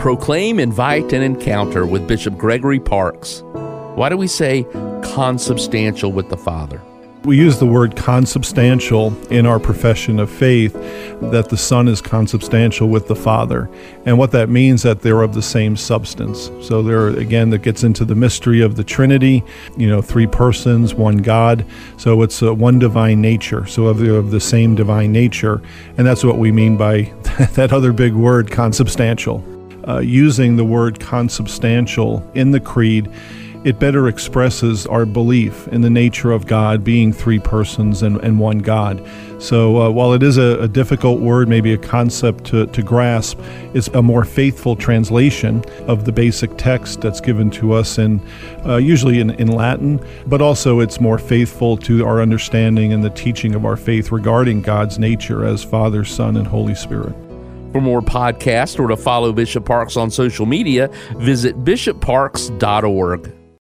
Proclaim, invite, and encounter with Bishop Gregory Parkes. Why do we say consubstantial with the Father? We use the word consubstantial in our profession of faith, that the Son is consubstantial with the Father. And what that means that they're of the same substance. So there again that gets into the mystery of the Trinity, you know, three persons, one God. So it's one divine nature. So of the, of the same divine nature. And that's what we mean by that other big word consubstantial. Uh, using the word consubstantial in the creed it better expresses our belief in the nature of God being three persons and, and one God. So uh, while it is a, a, difficult word, maybe a concept to, to grasp, it's a more faithful translation of the basic text that's given to us in uh, usually in, in Latin, but also it's more faithful to our understanding and the teaching of our faith regarding God's nature as Father, Son, and Holy Spirit. For more podcasts or to follow Bishop Parkes on social media, visit bishopparkes.org.